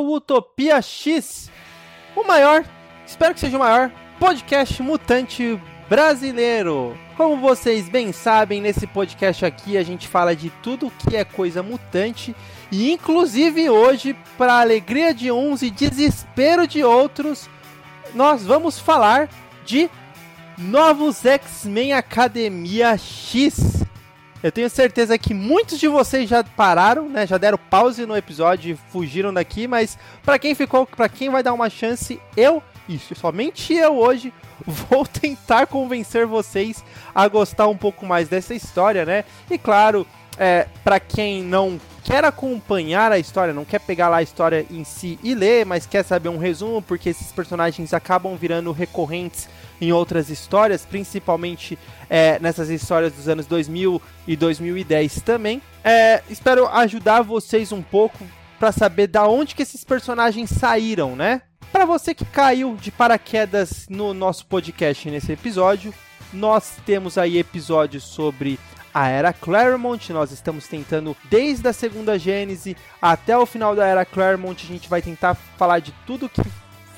Ao Utopia X, o maior, espero que seja o maior, podcast mutante brasileiro. Como vocês bem sabem, nesse podcast aqui a gente fala de tudo que é coisa mutante e inclusive hoje, para alegria de uns e desespero de outros, nós vamos falar de novos X-Men Academia X. Eu tenho certeza que muitos de vocês já pararam, né? Já deram pause no episódio e fugiram daqui, mas para quem ficou, para quem vai dar uma chance, eu e somente eu hoje vou tentar convencer vocês a gostar um pouco mais dessa história, né? E claro, é, para quem não quer acompanhar a história, não quer pegar lá a história em si e ler, mas quer saber um resumo, porque esses personagens acabam virando recorrentes em outras histórias, principalmente é, nessas histórias dos anos 2000 e 2010 também. É, espero ajudar vocês um pouco para saber da onde que esses personagens saíram, né? Para você que caiu de paraquedas no nosso podcast nesse episódio, nós temos aí episódios sobre a Era Claremont. Nós estamos tentando, desde a segunda Gênese até o final da Era Claremont, a gente vai tentar falar de tudo que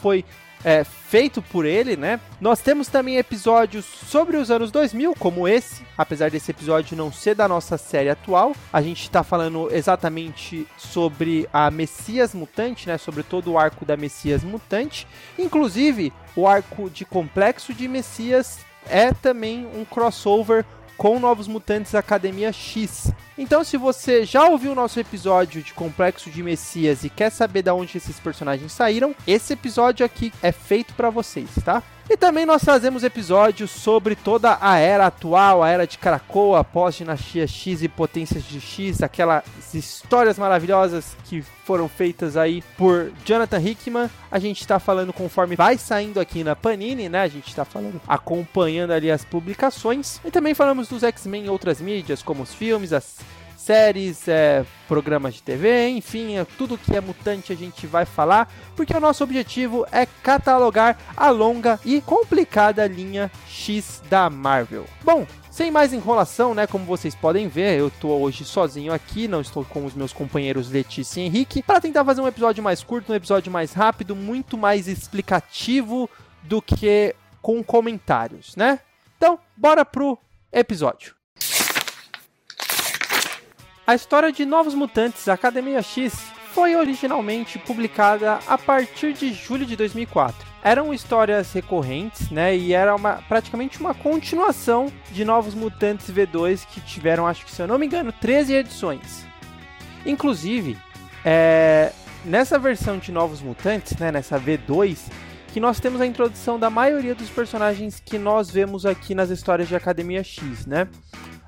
foi é, feito por ele, né? Nós temos também episódios sobre os anos 2000, como esse, apesar desse episódio não ser da nossa série atual. A gente está falando exatamente sobre a Messias Mutante, né? Sobre todo o arco da Messias Mutante. Inclusive, o arco de Complexo de Messias é também um crossover com Novos Mutantes Academia X. Então, se você já ouviu o nosso episódio de Complexo de Messias e quer saber de onde esses personagens saíram, esse episódio aqui é feito para vocês, tá? E também nós trazemos episódios sobre toda a era atual, a era de Krakoa, pós-dinastia X e potências de X, aquelas histórias maravilhosas que foram feitas aí por Jonathan Hickman. A gente está falando conforme vai saindo aqui na Panini, né? A gente está falando, acompanhando ali as publicações. E também falamos dos X-Men em outras mídias, como os filmes, as séries, é, programas de TV, enfim, é, tudo que é mutante a gente vai falar, porque o nosso objetivo é catalogar a longa e complicada linha X da Marvel. Bom, sem mais enrolação, né? Como vocês podem ver, eu tô hoje sozinho aqui, não estou com os meus companheiros Letícia e Henrique, para tentar fazer um episódio mais curto, um episódio mais rápido, muito mais explicativo do que com comentários, né? Então, bora pro episódio. A história de Novos Mutantes Academia X foi originalmente publicada a partir de julho de 2004. Eram histórias recorrentes, né, e era uma, praticamente uma continuação de Novos Mutantes V2 que tiveram, acho que se eu não me engano, 13 edições. Inclusive, é, nessa versão de Novos Mutantes, né, nessa V2, que nós temos a introdução da maioria dos personagens que nós vemos aqui nas histórias de Academia X, né?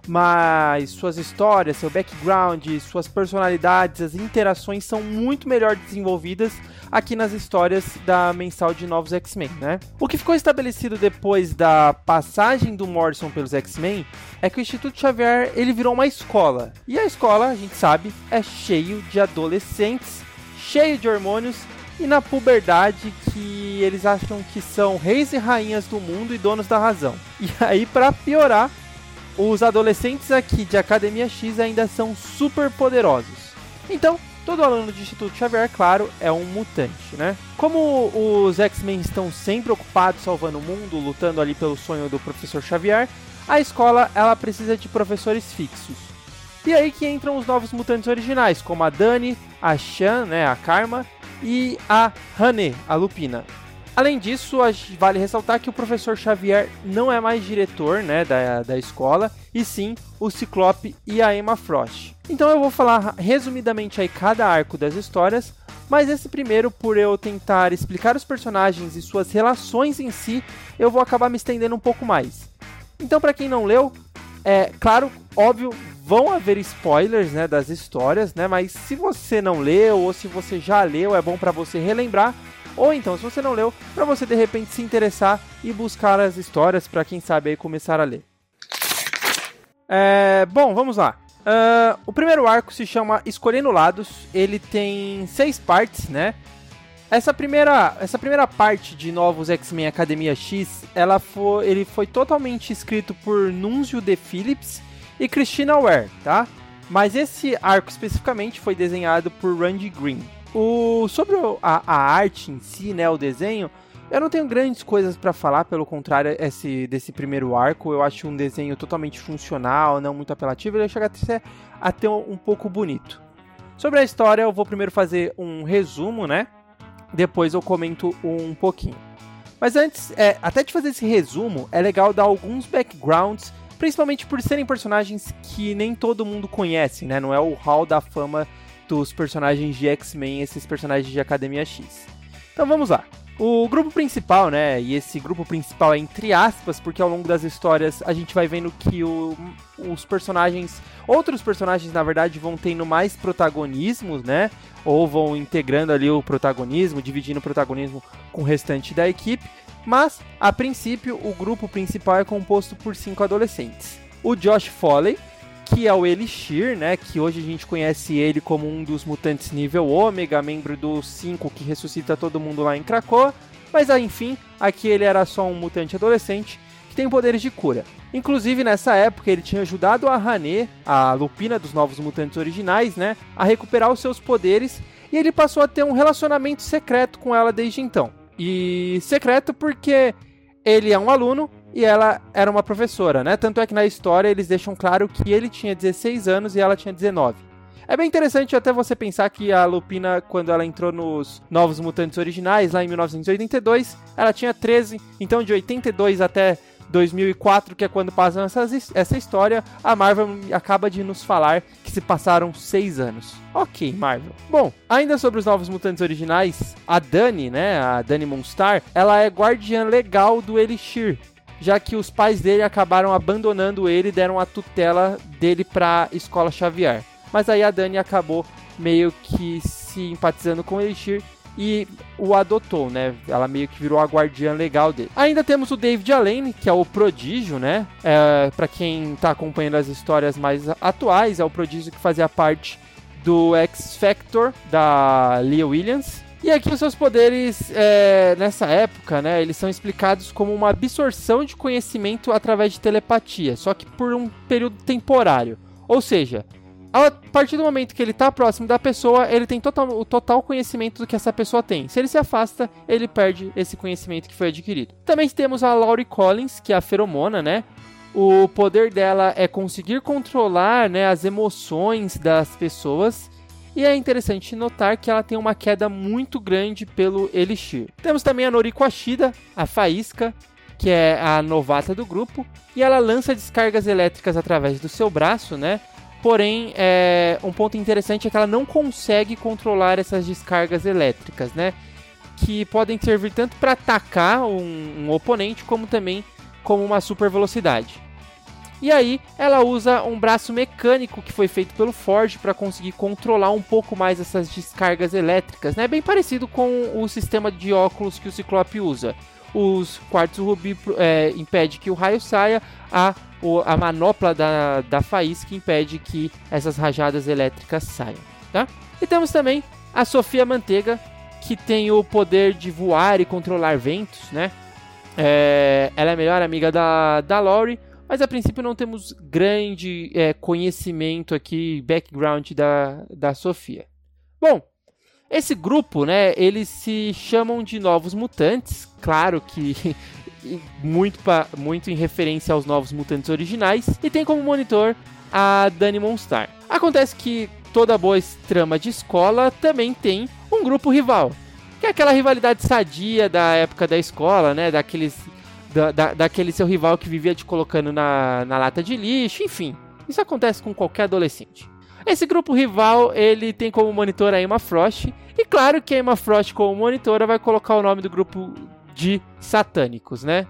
Mas suas histórias, seu background, suas personalidades, as interações são muito melhor desenvolvidas aqui nas histórias da mensal de novos X-Men, né? O que ficou estabelecido depois da passagem do Morrison pelos X-Men é que o Instituto Xavier ele virou uma escola. E a escola, a gente sabe, é cheio de adolescentes, cheio de hormônios e na puberdade que eles acham que são reis e rainhas do mundo e donos da razão. E aí, para piorar, os adolescentes aqui de Academia X ainda são super poderosos. Então, todo aluno de Instituto Xavier, claro, é um mutante, né? Como os X-Men estão sempre ocupados salvando o mundo, lutando ali pelo sonho do professor Xavier, a escola ela precisa de professores fixos. E aí que entram os novos mutantes originais, como a Dani, a Shan, né, a Karma, e a Hane, a Lupina. Além disso, vale ressaltar que o professor Xavier não é mais diretor né, da, da escola, e sim o Ciclope e a Emma Frost. Então eu vou falar resumidamente aí cada arco das histórias, mas esse primeiro, por eu tentar explicar os personagens e suas relações em si, eu vou acabar me estendendo um pouco mais. Então, para quem não leu, é claro, óbvio, vão haver spoilers, né, das histórias, né, mas se você não leu ou se você já leu, é bom para você relembrar ou então, se você não leu, para você de repente se interessar e buscar as histórias para quem sabe aí começar a ler. É, bom, vamos lá. Uh, o primeiro arco se chama Escolhendo Lados. Ele tem seis partes, né? Essa primeira, essa primeira parte de Novos X-Men Academia X, ela foi, ele foi totalmente escrito por Nunzio De Phillips e Christina Ware, tá? Mas esse arco especificamente foi desenhado por Randy Green. O, sobre a, a arte em si, né, o desenho, eu não tenho grandes coisas para falar, pelo contrário, esse, desse primeiro arco. Eu acho um desenho totalmente funcional, não muito apelativo, ele chega até, até um, um pouco bonito. Sobre a história, eu vou primeiro fazer um resumo, né? Depois eu comento um pouquinho. Mas antes, é, até de fazer esse resumo, é legal dar alguns backgrounds, principalmente por serem personagens que nem todo mundo conhece, né? Não é o hall da fama dos personagens de X-Men, esses personagens de Academia X. Então vamos lá. O grupo principal, né? E esse grupo principal é entre aspas, porque ao longo das histórias a gente vai vendo que o, os personagens, outros personagens na verdade vão tendo mais protagonismos, né? Ou vão integrando ali o protagonismo, dividindo o protagonismo com o restante da equipe. Mas, a princípio, o grupo principal é composto por cinco adolescentes. O Josh Foley, que é o Elixir, né? Que hoje a gente conhece ele como um dos mutantes nível Ômega, membro do 5 que ressuscita todo mundo lá em Krakoa. Mas ah, enfim, aqui ele era só um mutante adolescente que tem poderes de cura. Inclusive nessa época ele tinha ajudado a Hané, a Lupina dos Novos Mutantes originais, né, a recuperar os seus poderes e ele passou a ter um relacionamento secreto com ela desde então. E secreto porque ele é um aluno e ela era uma professora, né? Tanto é que na história eles deixam claro que ele tinha 16 anos e ela tinha 19. É bem interessante até você pensar que a Lupina, quando ela entrou nos Novos Mutantes originais, lá em 1982, ela tinha 13. Então, de 82 até 2004, que é quando passa essa, essa história, a Marvel acaba de nos falar que se passaram seis anos. Ok, Marvel. Bom, ainda sobre os Novos Mutantes originais, a Dani, né, a Dani Monstar, ela é guardiã legal do Elixir, já que os pais dele acabaram abandonando ele e deram a tutela dele para Escola Xavier. Mas aí a Dani acabou meio que se empatizando com o Elixir e o adotou, né? Ela meio que virou a guardiã legal dele. Ainda temos o David Allen, que é o prodígio, né? É, para quem tá acompanhando as histórias mais atuais, é o prodígio que fazia parte do X Factor da Leah Williams. E aqui os seus poderes, é, nessa época, né, eles são explicados como uma absorção de conhecimento através de telepatia, só que por um período temporário. Ou seja, a partir do momento que ele está próximo da pessoa, ele tem total, o total conhecimento do que essa pessoa tem. Se ele se afasta, ele perde esse conhecimento que foi adquirido. Também temos a Laurie Collins, que é a feromona, né? O poder dela é conseguir controlar né, as emoções das pessoas e é interessante notar que ela tem uma queda muito grande pelo Elixir. Temos também a Noriko Ashida, a Faísca, que é a novata do grupo, e ela lança descargas elétricas através do seu braço, né? Porém, é, um ponto interessante é que ela não consegue controlar essas descargas elétricas, né? Que podem servir tanto para atacar um, um oponente, como também como uma super velocidade. E aí ela usa um braço mecânico que foi feito pelo Ford para conseguir controlar um pouco mais essas descargas elétricas, né? Bem parecido com o sistema de óculos que o Ciclope usa. Os quartos rubi é, impede que o raio saia, a, a manopla da, da faísca impede que essas rajadas elétricas saiam, tá? E temos também a Sofia Manteiga, que tem o poder de voar e controlar ventos, né? É, ela é a melhor amiga da, da Lori, mas a princípio não temos grande é, conhecimento aqui, background da, da Sofia. Bom, esse grupo, né, eles se chamam de Novos Mutantes, claro que muito, pra, muito em referência aos Novos Mutantes originais, e tem como monitor a Dani Monstar. Acontece que toda boa trama de escola também tem um grupo rival, que é aquela rivalidade sadia da época da escola, né, daqueles da, da, daquele seu rival que vivia te colocando na, na lata de lixo, enfim. Isso acontece com qualquer adolescente. Esse grupo rival, ele tem como monitor a Emma Frost, e claro que a Emma Frost como monitora vai colocar o nome do grupo de satânicos, né?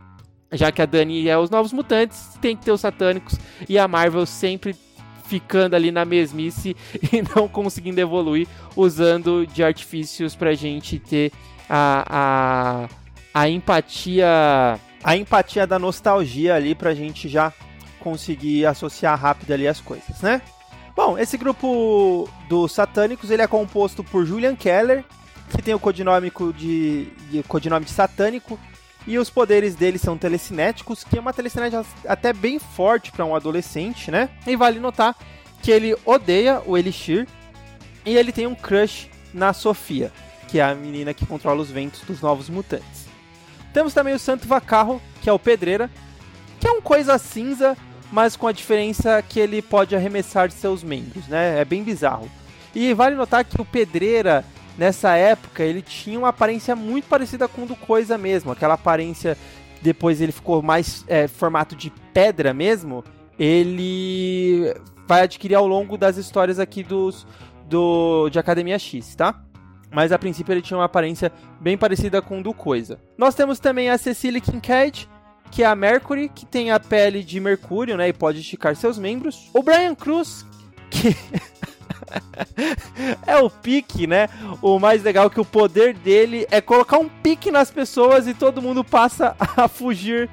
Já que a Dani é os novos mutantes, tem que ter os satânicos, e a Marvel sempre ficando ali na mesmice e não conseguindo evoluir, usando de artifícios pra gente ter a, a, a empatia a empatia da nostalgia ali pra gente já conseguir associar rápido ali as coisas, né? Bom, esse grupo dos satânicos ele é composto por Julian Keller, que tem o codinome de, de, codinome de satânico, e os poderes dele são telecinéticos, que é uma telecinética até bem forte para um adolescente, né? E vale notar que ele odeia o Elixir e ele tem um crush na Sofia, que é a menina que controla os ventos dos novos mutantes. Temos também o Santo Vacarro, que é o pedreira, que é um coisa cinza, mas com a diferença que ele pode arremessar seus membros, né? É bem bizarro. E vale notar que o pedreira nessa época ele tinha uma aparência muito parecida com o do Coisa mesmo, aquela aparência depois ele ficou mais é, formato de pedra mesmo, ele vai adquirir ao longo das histórias aqui dos do de Academia X, tá? Mas a princípio ele tinha uma aparência bem parecida com do Coisa. Nós temos também a Cecily Kincaid, que é a Mercury, que tem a pele de mercúrio, né, e pode esticar seus membros. O Brian Cruz, que é o pique, né? O mais legal é que o poder dele é colocar um pique nas pessoas e todo mundo passa a fugir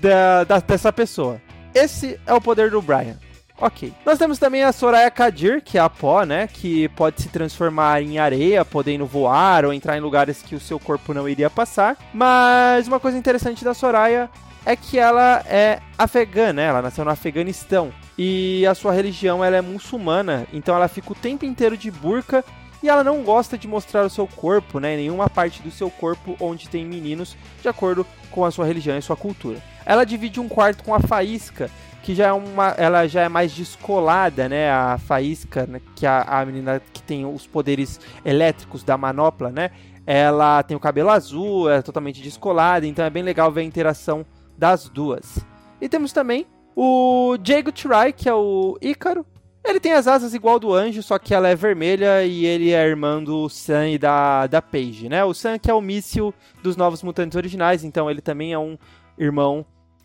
da, da, dessa pessoa. Esse é o poder do Brian. Ok. Nós temos também a Soraya Kadir, que é a pó, né? Que pode se transformar em areia, podendo voar ou entrar em lugares que o seu corpo não iria passar. Mas uma coisa interessante da Soraya é que ela é afegã, né? Ela nasceu no Afeganistão e a sua religião ela é muçulmana, então ela fica o tempo inteiro de burca e ela não gosta de mostrar o seu corpo, né? Nenhuma parte do seu corpo onde tem meninos, de acordo com a sua religião e sua cultura. Ela divide um quarto com a Faísca, que já é uma, ela já é mais descolada, né? A Faísca, né? que a, a menina que tem os poderes elétricos da manopla, né? Ela tem o cabelo azul, é totalmente descolada, então é bem legal ver a interação das duas. E temos também o Jago Tirai, que é o Ícaro. Ele tem as asas igual do anjo, só que ela é vermelha e ele é irmão do Sam e da, da Paige, né? O Sam que é o míssil dos Novos Mutantes originais, então ele também é um irmão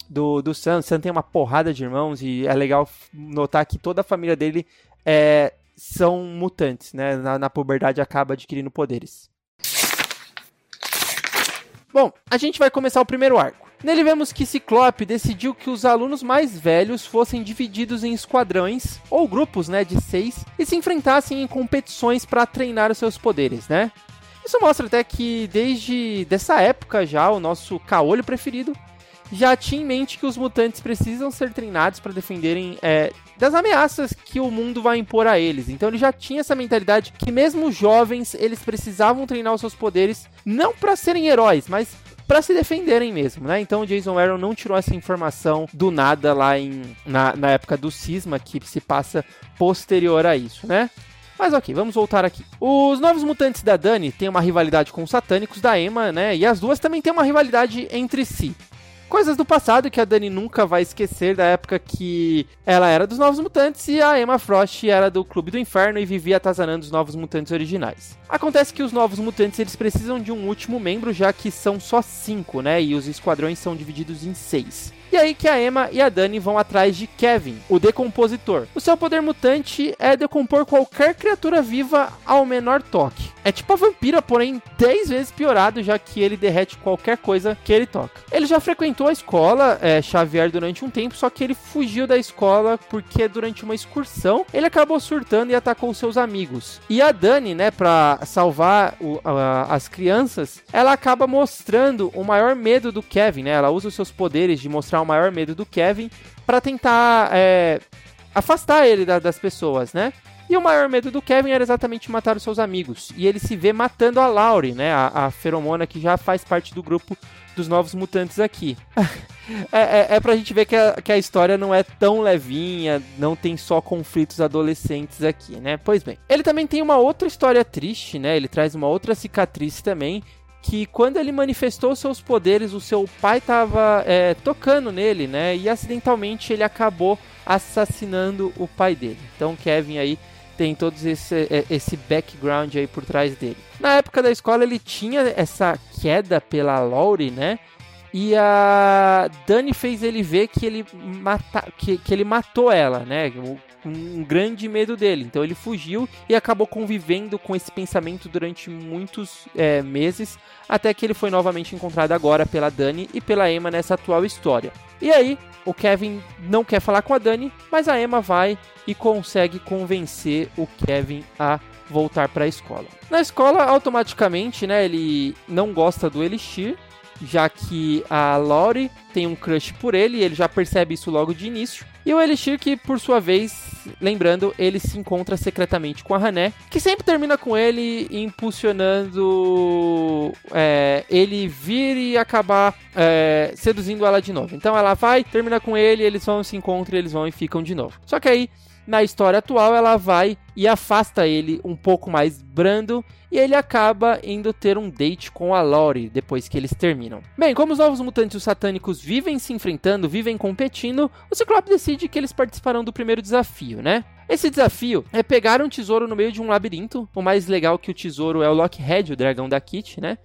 do, do Sam. Sam tem uma porrada de irmãos e é legal notar que toda a família dele é, são mutantes, né? Na, na puberdade acaba adquirindo poderes. Bom, a gente vai começar o primeiro arco. Nele vemos que Ciclope decidiu que os alunos mais velhos fossem divididos em esquadrões ou grupos, né, de seis e se enfrentassem em competições para treinar os seus poderes, né? Isso mostra até que desde dessa época já o nosso caolho preferido já tinha em mente que os mutantes precisam ser treinados para defenderem é, das ameaças que o mundo vai impor a eles. Então ele já tinha essa mentalidade que mesmo jovens eles precisavam treinar os seus poderes não para serem heróis, mas para se defenderem mesmo, né? Então o Jason Aaron não tirou essa informação do nada lá em, na, na época do cisma que se passa posterior a isso, né? Mas ok, vamos voltar aqui. Os novos mutantes da Dani têm uma rivalidade com os satânicos da Emma, né? E as duas também têm uma rivalidade entre si. Coisas do passado que a Dani nunca vai esquecer da época que ela era dos Novos Mutantes e a Emma Frost era do Clube do Inferno e vivia atazanando os Novos Mutantes originais. Acontece que os Novos Mutantes eles precisam de um último membro, já que são só cinco, né? E os esquadrões são divididos em seis. E aí que a Emma e a Dani vão atrás de Kevin, o decompositor. O seu poder mutante é decompor qualquer criatura viva ao menor toque. É tipo a vampira, porém 10 vezes piorado, já que ele derrete qualquer coisa que ele toca. Ele já frequentou a escola é, Xavier durante um tempo, só que ele fugiu da escola porque durante uma excursão ele acabou surtando e atacou seus amigos. E a Dani, né, pra salvar o, a, as crianças, ela acaba mostrando o maior medo do Kevin, né? Ela usa os seus poderes de mostrar o maior medo do Kevin para tentar é, afastar ele da, das pessoas, né? E o maior medo do Kevin era exatamente matar os seus amigos. E ele se vê matando a Laurie, né? A, a feromona que já faz parte do grupo dos novos mutantes aqui. é, é, é pra gente ver que a, que a história não é tão levinha, não tem só conflitos adolescentes aqui, né? Pois bem. Ele também tem uma outra história triste, né? Ele traz uma outra cicatriz também, que quando ele manifestou seus poderes, o seu pai estava é, tocando nele, né? E acidentalmente ele acabou assassinando o pai dele. Então Kevin aí tem todo esse, é, esse background aí por trás dele. Na época da escola ele tinha essa queda pela Laurie, né? E a Dani fez ele ver que ele, mata, que, que ele matou ela, né? Um grande medo dele. Então ele fugiu e acabou convivendo com esse pensamento durante muitos é, meses, até que ele foi novamente encontrado agora pela Dani e pela Emma nessa atual história. E aí, o Kevin não quer falar com a Dani, mas a Emma vai e consegue convencer o Kevin a voltar para a escola. Na escola, automaticamente, né, ele não gosta do Elixir, já que a Laurie tem um crush por ele, e ele já percebe isso logo de início. E o Elixir, que por sua vez lembrando, ele se encontra secretamente com a Hané, que sempre termina com ele impulsionando é, ele vir e acabar é, seduzindo ela de novo. Então ela vai, termina com ele, eles vão se encontram, eles vão e ficam de novo. Só que aí na história atual, ela vai e afasta ele um pouco mais brando e ele acaba indo ter um date com a Lori depois que eles terminam. Bem, como os novos mutantes os satânicos vivem se enfrentando, vivem competindo, o Ciclope decide que eles participarão do primeiro desafio, né? Esse desafio é pegar um tesouro no meio de um labirinto. O mais legal que o tesouro é o Lockhead, o dragão da Kit, né?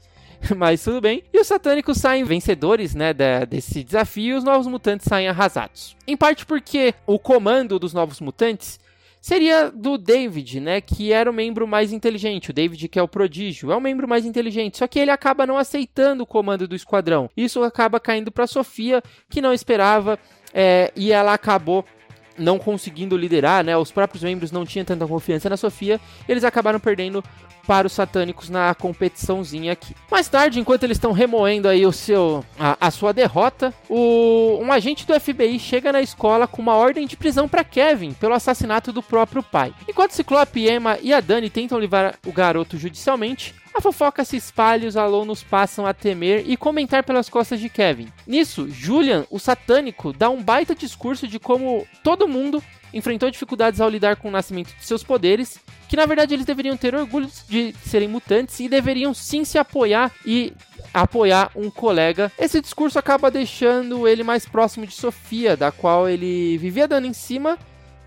Mas tudo bem. E os satânicos saem vencedores, né, da, desse desafio e os novos mutantes saem arrasados. Em parte porque o comando dos novos mutantes seria do David, né, que era o membro mais inteligente. O David, que é o prodígio, é o membro mais inteligente. Só que ele acaba não aceitando o comando do esquadrão. Isso acaba caindo para Sofia, que não esperava, é, e ela acabou não conseguindo liderar, né? Os próprios membros não tinham tanta confiança na Sofia, eles acabaram perdendo para os satânicos na competiçãozinha aqui. Mais tarde, enquanto eles estão remoendo aí o seu a, a, sua derrota, o, um agente do FBI chega na escola com uma ordem de prisão para Kevin pelo assassinato do próprio pai. Enquanto Ciclope, Emma e a Dani tentam livrar o garoto judicialmente, a fofoca se espalha e os alunos passam a temer e comentar pelas costas de Kevin. Nisso, Julian, o satânico, dá um baita discurso de como todo mundo enfrentou dificuldades ao lidar com o nascimento de seus poderes, que na verdade eles deveriam ter orgulho de serem mutantes e deveriam sim se apoiar e apoiar um colega. Esse discurso acaba deixando ele mais próximo de Sofia, da qual ele vivia dando em cima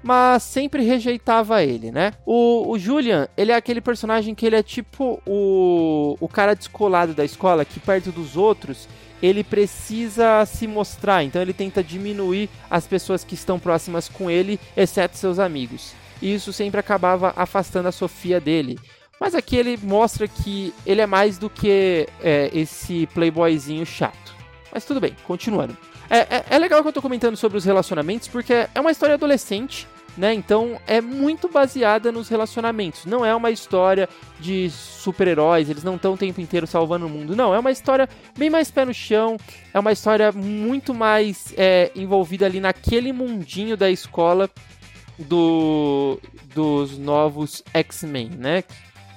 mas sempre rejeitava ele, né? O, o, Julian, ele é aquele personagem que ele é tipo o, o cara descolado da escola, que perto dos outros ele precisa se mostrar, então ele tenta diminuir as pessoas que estão próximas com ele, exceto seus amigos. E isso sempre acabava afastando a Sofia dele. Mas aqui ele mostra que ele é mais do que é, esse playboyzinho chato. Mas tudo bem, continuando. É, é, é, legal que eu tô comentando sobre os relacionamentos, porque é uma história adolescente, né? Então é muito baseada nos relacionamentos. Não é uma história de super-heróis, eles não estão o tempo inteiro salvando o mundo. Não, é uma história bem mais pé no chão, é uma história muito mais é, envolvida ali naquele mundinho da escola do, dos novos X-Men, né?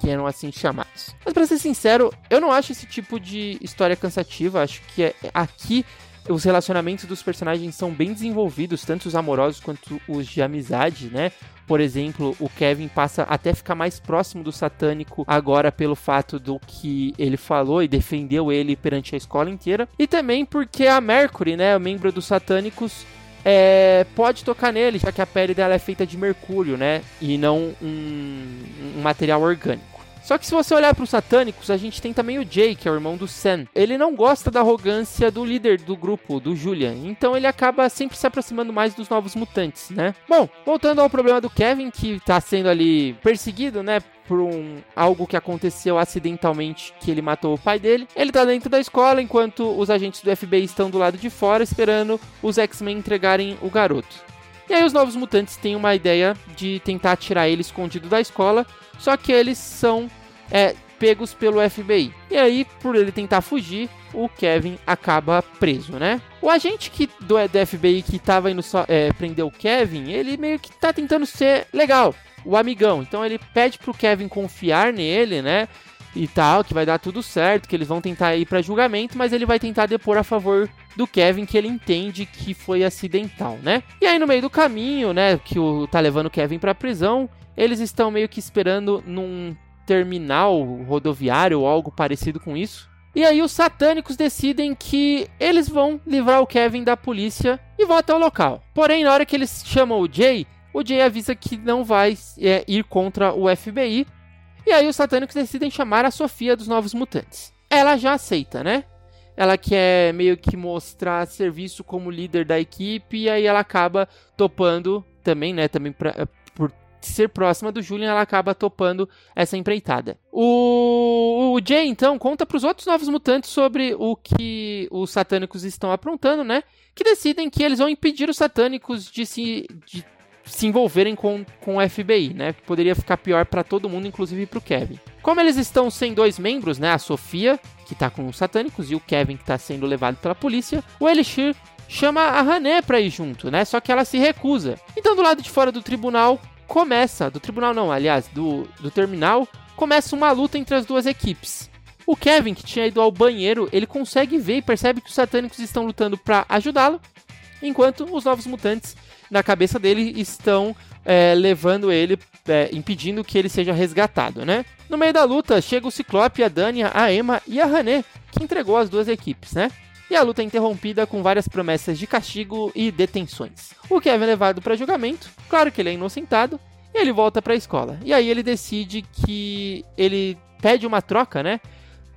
Que eram assim chamados. Mas para ser sincero, eu não acho esse tipo de história cansativa. Acho que é, aqui os relacionamentos dos personagens são bem desenvolvidos, tanto os amorosos quanto os de amizade, né? Por exemplo, o Kevin passa até ficar mais próximo do satânico agora pelo fato do que ele falou e defendeu ele perante a escola inteira. E também porque a Mercury, né, membro dos satânicos, é, pode tocar nele, já que a pele dela é feita de mercúrio, né? E não um, um material orgânico. Só que se você olhar para os satânicos, a gente tem também o Jay, que é o irmão do Sam. Ele não gosta da arrogância do líder do grupo, do Julian. Então ele acaba sempre se aproximando mais dos novos mutantes, né? Bom, voltando ao problema do Kevin, que está sendo ali perseguido, né? por um, algo que aconteceu acidentalmente que ele matou o pai dele. Ele tá dentro da escola enquanto os agentes do FBI estão do lado de fora esperando os X-Men entregarem o garoto. E aí os novos mutantes têm uma ideia de tentar tirar ele escondido da escola, só que eles são é, pegos pelo FBI. E aí, por ele tentar fugir, o Kevin acaba preso, né? O agente que, do, do FBI que tava indo só, é, prender o Kevin, ele meio que tá tentando ser legal, o amigão. Então ele pede pro Kevin confiar nele, né? E tal, que vai dar tudo certo, que eles vão tentar ir para julgamento, mas ele vai tentar depor a favor do Kevin, que ele entende que foi acidental, né? E aí no meio do caminho, né, que o tá levando o Kevin para prisão, eles estão meio que esperando num terminal rodoviário ou algo parecido com isso. E aí os satânicos decidem que eles vão livrar o Kevin da polícia e vão até o local. Porém, na hora que eles chamam o Jay, o Jay avisa que não vai é, ir contra o FBI. E aí os satânicos decidem chamar a Sofia dos Novos Mutantes. Ela já aceita, né? Ela quer meio que mostrar serviço como líder da equipe e aí ela acaba topando também, né? Também pra, ser próxima do Julian, ela acaba topando essa empreitada. O, o Jay, então, conta para os outros novos mutantes sobre o que os satânicos estão aprontando, né? Que decidem que eles vão impedir os satânicos de se, de se envolverem com, com o FBI, né? Poderia ficar pior para todo mundo, inclusive para o Kevin. Como eles estão sem dois membros, né? A Sofia, que está com os satânicos, e o Kevin, que está sendo levado pela polícia, o Elixir chama a Hané pra ir junto, né? Só que ela se recusa. Então, do lado de fora do tribunal, começa, do tribunal não, aliás, do, do terminal, começa uma luta entre as duas equipes. O Kevin, que tinha ido ao banheiro, ele consegue ver e percebe que os satânicos estão lutando para ajudá-lo, enquanto os novos mutantes, na cabeça dele, estão é, levando ele, é, impedindo que ele seja resgatado, né? No meio da luta, chega o Ciclope, a Dania, a Emma e a Hané, que entregou as duas equipes, né? E a luta é interrompida com várias promessas de castigo e detenções. O Kevin é levado para julgamento, claro que ele é inocentado, e ele volta para a escola. E aí ele decide que ele pede uma troca, né?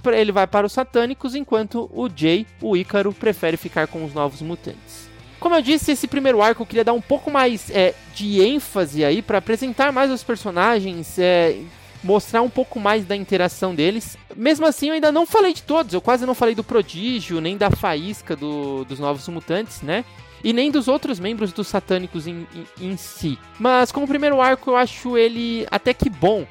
Ele vai para os satânicos, enquanto o Jay, o Ícaro, prefere ficar com os novos mutantes. Como eu disse, esse primeiro arco eu queria dar um pouco mais é, de ênfase aí para apresentar mais os personagens, é, mostrar um pouco mais da interação deles. Mesmo assim, eu ainda não falei de todos. Eu quase não falei do Prodígio, nem da Faísca do, dos Novos Mutantes, né? E nem dos outros membros dos Satânicos em, em, em si. Mas como primeiro arco, eu acho ele até que bom.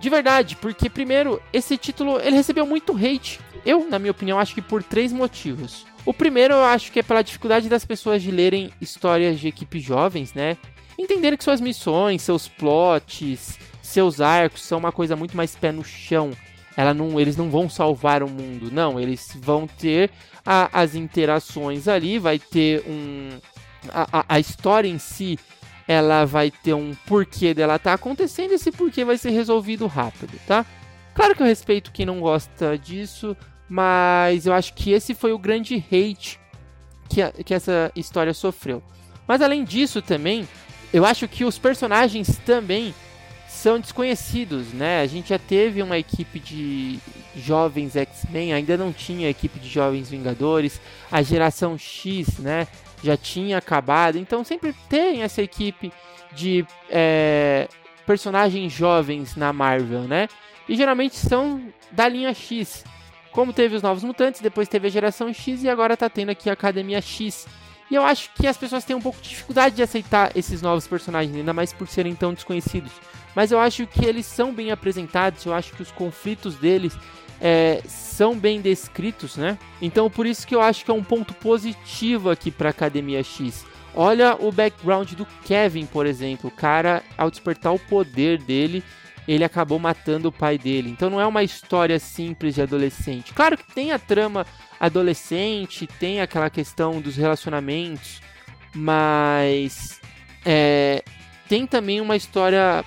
De verdade, porque primeiro, esse título ele recebeu muito hate. Eu, na minha opinião, acho que por três motivos. O primeiro eu acho que é pela dificuldade das pessoas de lerem histórias de equipes jovens, né? Entenderem que suas missões, seus plots, seus arcos são uma coisa muito mais pé no chão. Ela não, eles não vão salvar o mundo, não. Eles vão ter a, as interações ali, vai ter um. A, a, história em si, ela vai ter um porquê dela tá acontecendo esse porquê vai ser resolvido rápido, tá? Claro que eu respeito quem não gosta disso, mas eu acho que esse foi o grande hate que, a, que essa história sofreu. Mas além disso também, eu acho que os personagens também são desconhecidos, né? A gente já teve uma equipe de jovens X-Men, ainda não tinha equipe de jovens Vingadores. A geração X, né? Já tinha acabado, então sempre tem essa equipe de é, personagens jovens na Marvel, né? E geralmente são da linha X. Como teve os Novos Mutantes, depois teve a geração X e agora tá tendo aqui a Academia X. E eu acho que as pessoas têm um pouco de dificuldade de aceitar esses novos personagens, ainda mais por serem tão desconhecidos mas eu acho que eles são bem apresentados, eu acho que os conflitos deles é, são bem descritos, né? Então por isso que eu acho que é um ponto positivo aqui para Academia X. Olha o background do Kevin, por exemplo. O cara, ao despertar o poder dele, ele acabou matando o pai dele. Então não é uma história simples de adolescente. Claro que tem a trama adolescente, tem aquela questão dos relacionamentos, mas é, tem também uma história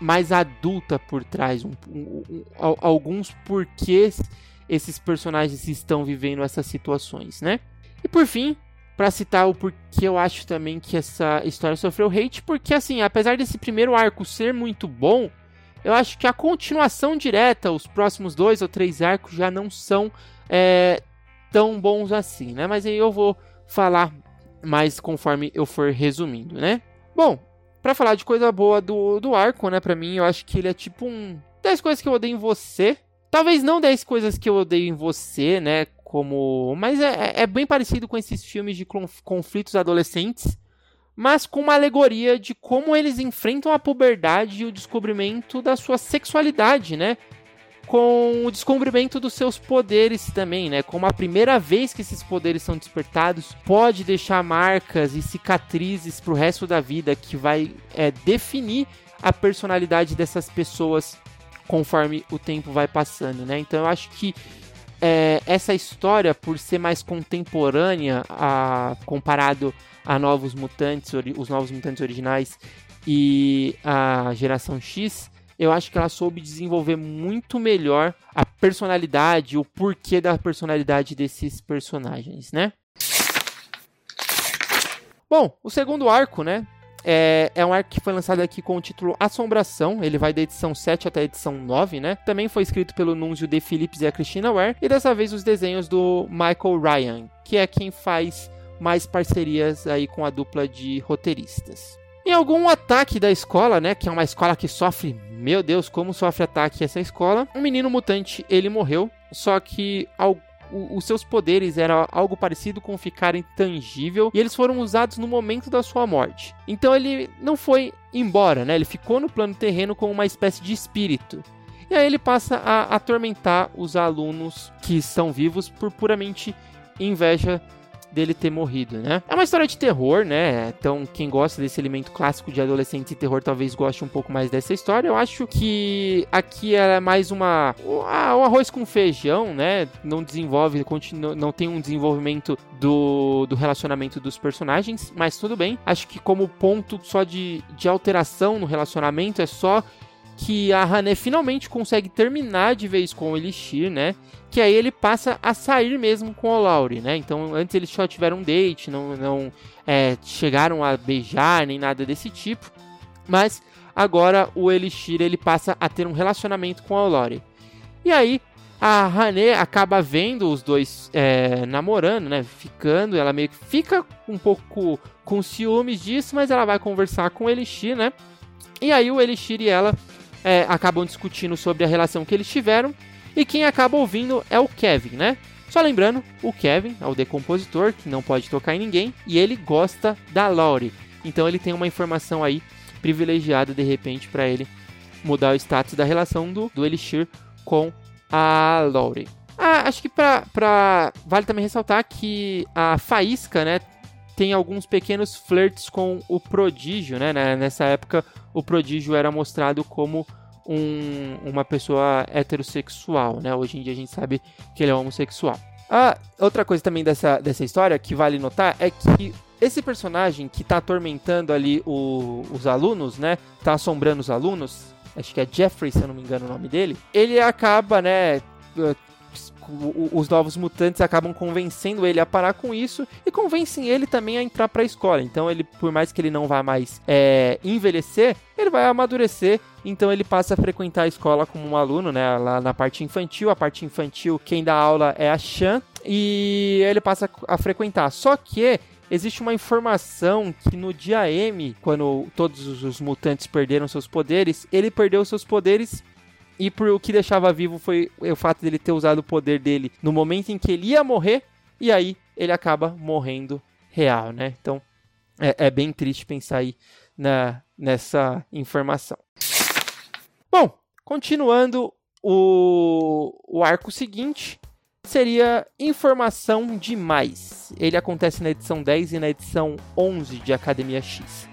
mais adulta por trás, um, um, um, alguns porquês esses personagens estão vivendo essas situações, né? E por fim, para citar o porquê eu acho também que essa história sofreu hate, porque assim, apesar desse primeiro arco ser muito bom, eu acho que a continuação direta, os próximos dois ou três arcos já não são é, tão bons assim, né? Mas aí eu vou falar mais conforme eu for resumindo, né? Bom, para falar de coisa boa do, do arco, né, pra mim, eu acho que ele é tipo um 10 coisas que eu odeio em você. Talvez não 10 coisas que eu odeio em você, né, como... Mas é, é bem parecido com esses filmes de conflitos adolescentes, mas com uma alegoria de como eles enfrentam a puberdade e o descobrimento da sua sexualidade, né? com o descobrimento dos seus poderes também, né? Como a primeira vez que esses poderes são despertados, pode deixar marcas e cicatrizes pro resto da vida que vai é, definir a personalidade dessas pessoas conforme o tempo vai passando, né? Então eu acho que é, essa história, por ser mais contemporânea a, comparado a Novos Mutantes, os Novos Mutantes originais e a Geração X, eu acho que ela soube desenvolver muito melhor a personalidade, o porquê da personalidade desses personagens, né? Bom, o segundo arco, né? É, é, um arco que foi lançado aqui com o título Assombração. Ele vai da edição 7 até a edição 9, né? Também foi escrito pelo Nunzio De Phillips e a Christina Ware. E dessa vez os desenhos do Michael Ryan, que é quem faz mais parcerias aí com a dupla de roteiristas. Em algum ataque da escola, né, que é uma escola que sofre, meu Deus, como sofre ataque essa escola, um menino mutante, ele morreu, só que ao os seus poderes eram algo parecido com ficar intangível e eles foram usados no momento da sua morte. Então ele não foi embora, né? Ele ficou no plano terreno como uma espécie de espírito. E aí ele passa a atormentar os alunos que estão vivos por puramente inveja dele ter morrido, né? É uma história de terror, né? Então, quem gosta desse elemento clássico de adolescente e terror talvez goste um pouco mais dessa história. Eu acho que aqui é mais uma um arroz com feijão, né? Não desenvolve, continua, não tem um desenvolvimento do, do relacionamento dos personagens, mas tudo bem. Acho que como ponto só de, de alteração no relacionamento é só que a Hané finalmente consegue terminar de vez com o Elixir, né? Que aí ele passa a sair mesmo com o Laure, né? Então antes eles só tiveram um date, não, não é, chegaram a beijar nem nada desse tipo. Mas agora o Elixir ele passa a ter um relacionamento com a Laure. E aí a Hané acaba vendo os dois é, namorando, né? Ficando, ela meio que fica um pouco com ciúmes disso, mas ela vai conversar com o Elixir, né? E aí o Elixir e ela é, acabam discutindo sobre a relação que eles tiveram. E quem acaba ouvindo é o Kevin, né? Só lembrando, o Kevin é o decompositor, que não pode tocar em ninguém, e ele gosta da Laurie. Então ele tem uma informação aí privilegiada de repente para ele mudar o status da relação do, do Elixir com a Laurie. Ah, acho que pra, pra. Vale também ressaltar que a Faísca, né? Tem alguns pequenos flirts com o Prodígio, né? Nessa época, o Prodígio era mostrado como um, uma pessoa heterossexual, né? Hoje em dia a gente sabe que ele é homossexual. Ah, outra coisa também dessa, dessa história que vale notar é que esse personagem que tá atormentando ali o, os alunos, né? Tá assombrando os alunos, acho que é Jeffrey, se eu não me engano o nome dele, ele acaba, né? Os novos mutantes acabam convencendo ele a parar com isso e convencem ele também a entrar para a escola. Então ele, por mais que ele não vá mais é, envelhecer, ele vai amadurecer. Então ele passa a frequentar a escola como um aluno, né? Lá na parte infantil. A parte infantil, quem dá aula é a Chan e ele passa a frequentar. Só que existe uma informação que no dia M, quando todos os mutantes perderam seus poderes, ele perdeu seus poderes e por o que deixava vivo foi o fato dele ter usado o poder dele no momento em que ele ia morrer, e aí ele acaba morrendo real, né? Então é, é bem triste pensar aí na, nessa informação. Bom, continuando o, o arco seguinte, seria Informação Demais. Ele acontece na edição 10 e na edição 11 de Academia X.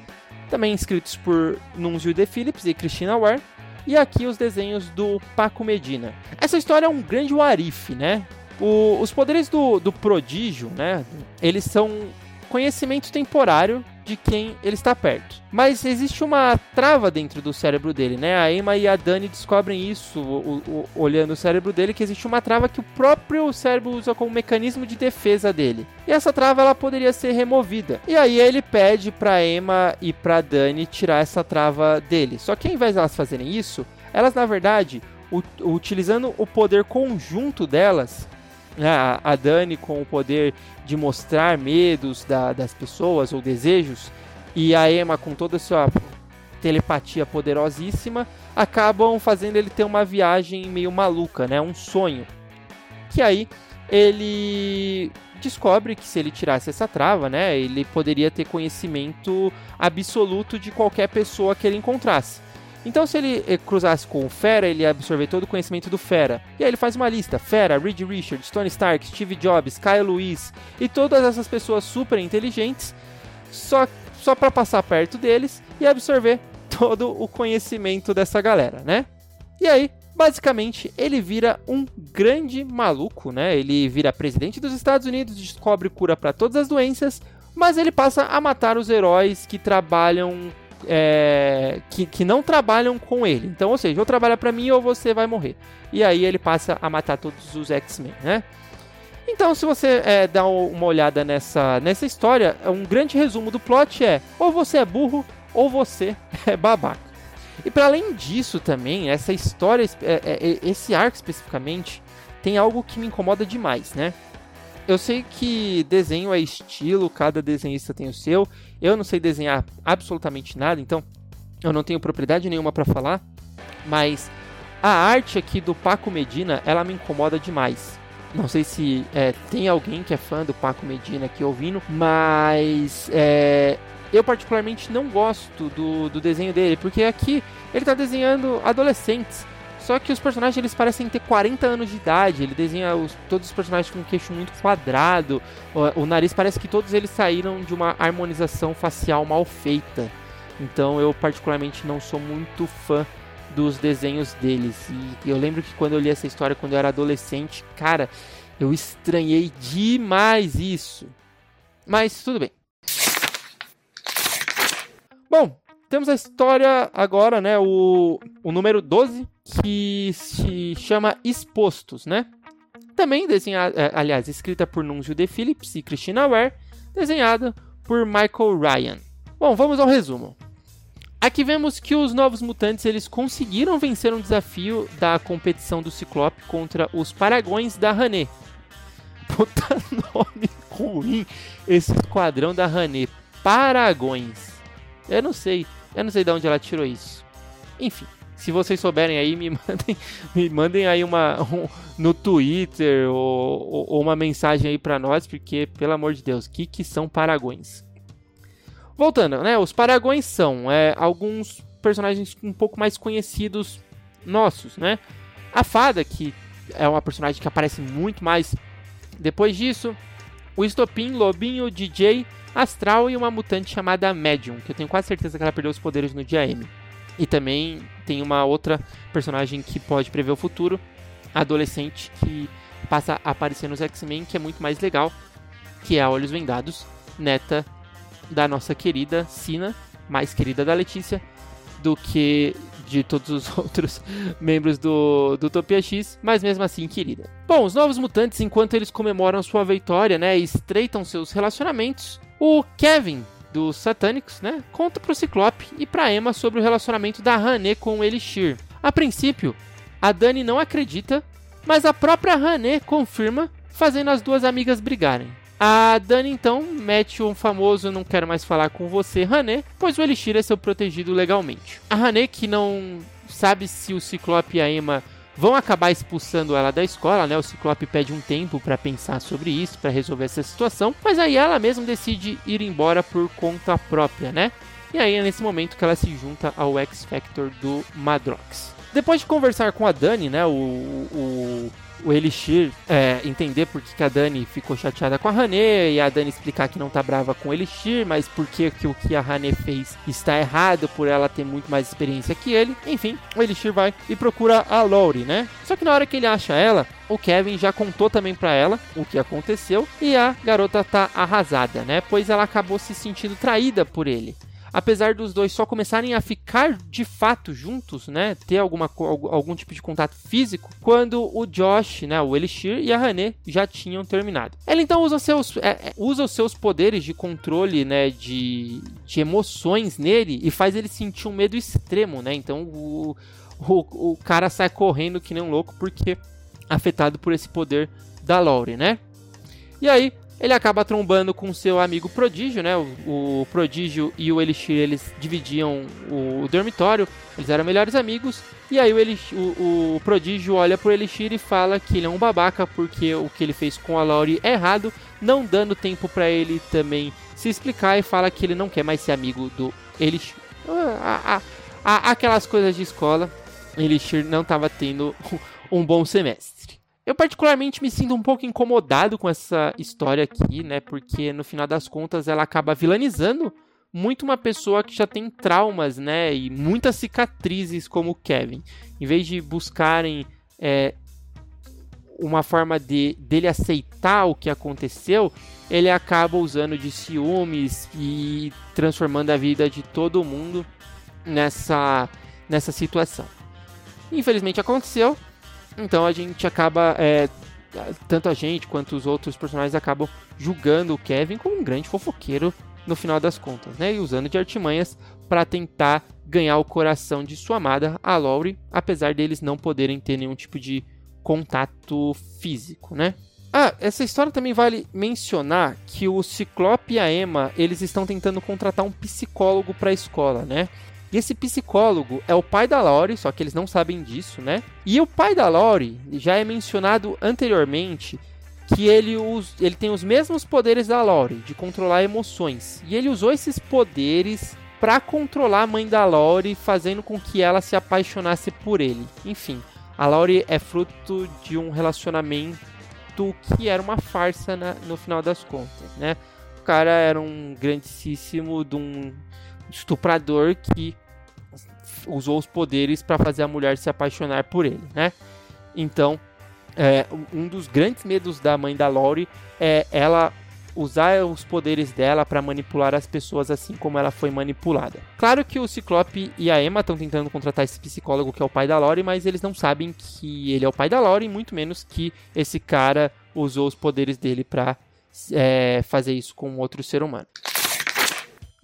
Também escritos por Nunzio De Phillips e Christina Ware e aqui os desenhos do Paco Medina. Essa história é um grande warif, né? O, os poderes do, do prodígio, né? Eles são conhecimento temporário de quem ele está perto. Mas existe uma trava dentro do cérebro dele, né? A Emma e a Dani descobrem isso o, o, olhando o cérebro dele, que existe uma trava que o próprio cérebro usa como mecanismo de defesa dele. E essa trava ela poderia ser removida. E aí ele pede para Emma e para Dani tirar essa trava dele. Só que ao invés de elas fazerem isso, elas na verdade, utilizando o poder conjunto delas, né, a Dani com o poder de mostrar medos da, das pessoas ou desejos, e a Emma com toda a sua telepatia poderosíssima, acabam fazendo ele ter uma viagem meio maluca, né? Um sonho. Que aí ele descobre que se ele tirasse essa trava, né, ele poderia ter conhecimento absoluto de qualquer pessoa que ele encontrasse. Então, se ele eh, cruzasse com o Fera, ele ia absorver todo o conhecimento do Fera. E aí ele faz uma lista: Fera, Reed Richards, Tony Stark, Steve Jobs, Kyle Lewis e todas essas pessoas super inteligentes, só, só para passar perto deles e absorver todo o conhecimento dessa galera, né? E aí, basicamente, ele vira um grande maluco, né? Ele vira presidente dos Estados Unidos, descobre cura para todas as doenças, mas ele passa a matar os heróis que trabalham é, que, que não trabalham com ele. Então, ou seja, ou trabalha para mim ou você vai morrer. E aí ele passa a matar todos os X-Men, né? Então, se você é, dá uma olhada nessa, nessa história, um grande resumo do plot é: ou você é burro ou você é babaca. E para além disso também, essa história, é, é, esse arco especificamente, tem algo que me incomoda demais, né? Eu sei que desenho é estilo, cada desenhista tem o seu. Eu não sei desenhar absolutamente nada, então eu não tenho propriedade nenhuma para falar. Mas a arte aqui do Paco Medina, ela me incomoda demais. Não sei se é, tem alguém que é fã do Paco Medina aqui ouvindo, mas é, eu particularmente não gosto do, do desenho dele, porque aqui ele está desenhando adolescentes. Só que os personagens eles parecem ter 40 anos de idade. Ele desenha os, todos os personagens com um queixo muito quadrado. O, o, nariz parece que todos eles saíram de uma harmonização facial mal feita. Então eu particularmente não sou muito fã dos desenhos deles. E eu lembro que quando eu li essa história quando eu era adolescente, cara, eu estranhei demais isso. Mas tudo bem. Bom, temos a história agora, né? O, o número 12, que se chama Expostos, né? Também desenhada, é, aliás, escrita por Nunzio De Phillips e Christina Ware, desenhada por Michael Ryan. Bom, vamos ao resumo. Aqui vemos que os novos mutantes eles conseguiram vencer um desafio da competição do Ciclope contra os Paragões da Hané. Puta nome ruim esse esquadrão da Hané. Paragões. Eu não sei. Eu não sei de onde ela tirou isso. Enfim, se vocês souberem aí, me mandem, me mandem aí uma um, no Twitter ou, ou, uma mensagem aí para nós, porque pelo amor de Deus, que que são paragões? Voltando, né? Os paragões são é, alguns personagens um pouco mais conhecidos nossos, né? A fada que é uma personagem que aparece muito mais depois disso. O Estopim, Lobinho, DJ Astral e uma mutante chamada Medium, que eu tenho quase certeza que ela perdeu os poderes no dia M. E também tem uma outra personagem que pode prever o futuro, adolescente, que passa a aparecer nos X-Men, que é muito mais legal, que é a Olhos Vendados, neta da nossa querida Sina, mais querida da Letícia, do que de todos os outros membros do, do Utopia X, mas mesmo assim querida. Bom, os novos mutantes, enquanto eles comemoram sua vitória, né, estreitam seus relacionamentos, o Kevin, dos Satânicos, né, conta pro Ciclope e pra Emma sobre o relacionamento da Hané com o Elixir. A princípio, a Dani não acredita, mas a própria Hané confirma, fazendo as duas amigas brigarem. A Dani então mete um famoso não quero mais falar com você, Hané, pois o Elixir é seu protegido legalmente. A Hané, que não sabe se o Ciclope e a Emma vão acabar expulsando ela da escola, né? O Ciclope pede um tempo para pensar sobre isso, para resolver essa situação, mas aí ela mesma decide ir embora por conta própria, né? E aí é nesse momento que ela se junta ao X Factor do Madrox. Depois de conversar com a Dani, né, o, o o Elixir é, entender por que, a Dani ficou chateada com a Hané e a Dani explicar que não tá brava com o Elixir, mas por que, que o que a Hané fez está errado por ela ter muito mais experiência que ele. Enfim, o Elixir vai e procura a Lori, né? Só que na hora que ele acha ela, o Kevin já contou também para ela o que aconteceu e a garota tá arrasada, né? Pois ela acabou se sentindo traída por ele apesar dos dois só começarem a ficar de fato juntos, né, ter alguma, algum tipo de contato físico, quando o Josh, né, o Elixir e a Hané já tinham terminado. Ela então usa, seus, é, é, usa os seus poderes de controle, né, de, de emoções nele e faz ele sentir um medo extremo, né, então o, o, o cara sai correndo que nem um louco porque afetado por esse poder da Lore, né? E aí, ele acaba trombando com seu amigo Prodígio, né? O, o Prodígio e o Elixir, eles dividiam o, o, dormitório, eles eram melhores amigos. E aí o, Elixir, o, o Prodígio olha pro Elixir e fala que ele é um babaca porque o que ele fez com a Laurie é errado, não dando tempo para ele também se explicar e fala que ele não quer mais ser amigo do Elixir. Ah, aquelas coisas de escola, Elixir não estava tendo um bom semestre. Eu particularmente me sinto um pouco incomodado com essa história aqui, né? Porque no final das contas ela acaba vilanizando muito uma pessoa que já tem traumas, né? E muitas cicatrizes como o Kevin. Em vez de buscarem é, uma forma de dele aceitar o que aconteceu, ele acaba usando de ciúmes e transformando a vida de todo mundo nessa, nessa situação. Infelizmente aconteceu, então a gente acaba, é, tanto a gente quanto os outros personagens acabam julgando o Kevin como um grande fofoqueiro no final das contas, né? E usando de artimanhas para tentar ganhar o coração de sua amada, a Laurie, apesar deles não poderem ter nenhum tipo de contato físico, né? Ah, essa história também vale mencionar que o Ciclope e a Emma, eles estão tentando contratar um psicólogo para a escola, né? E esse psicólogo é o pai da Lori, só que eles não sabem disso, né? E o pai da Lori já é mencionado anteriormente que ele, usa, ele tem os mesmos poderes da Lori, de controlar emoções. E ele usou esses poderes para controlar a mãe da Lori, fazendo com que ela se apaixonasse por ele. Enfim, A Laurie é fruto de um relacionamento que era uma farsa na, no final das contas, né? O cara era um grandíssimo de um estuprador que usou os poderes para fazer a mulher se apaixonar por ele, né? Então, é, um dos grandes medos da mãe da Laurie é ela usar os poderes dela para manipular as pessoas assim como ela foi manipulada. Claro que o Ciclope e a Emma estão tentando contratar esse psicólogo que é o pai da Laurie, mas eles não sabem que ele é o pai da Laurie, muito menos que esse cara usou os poderes dele para é, fazer isso com outro ser humano.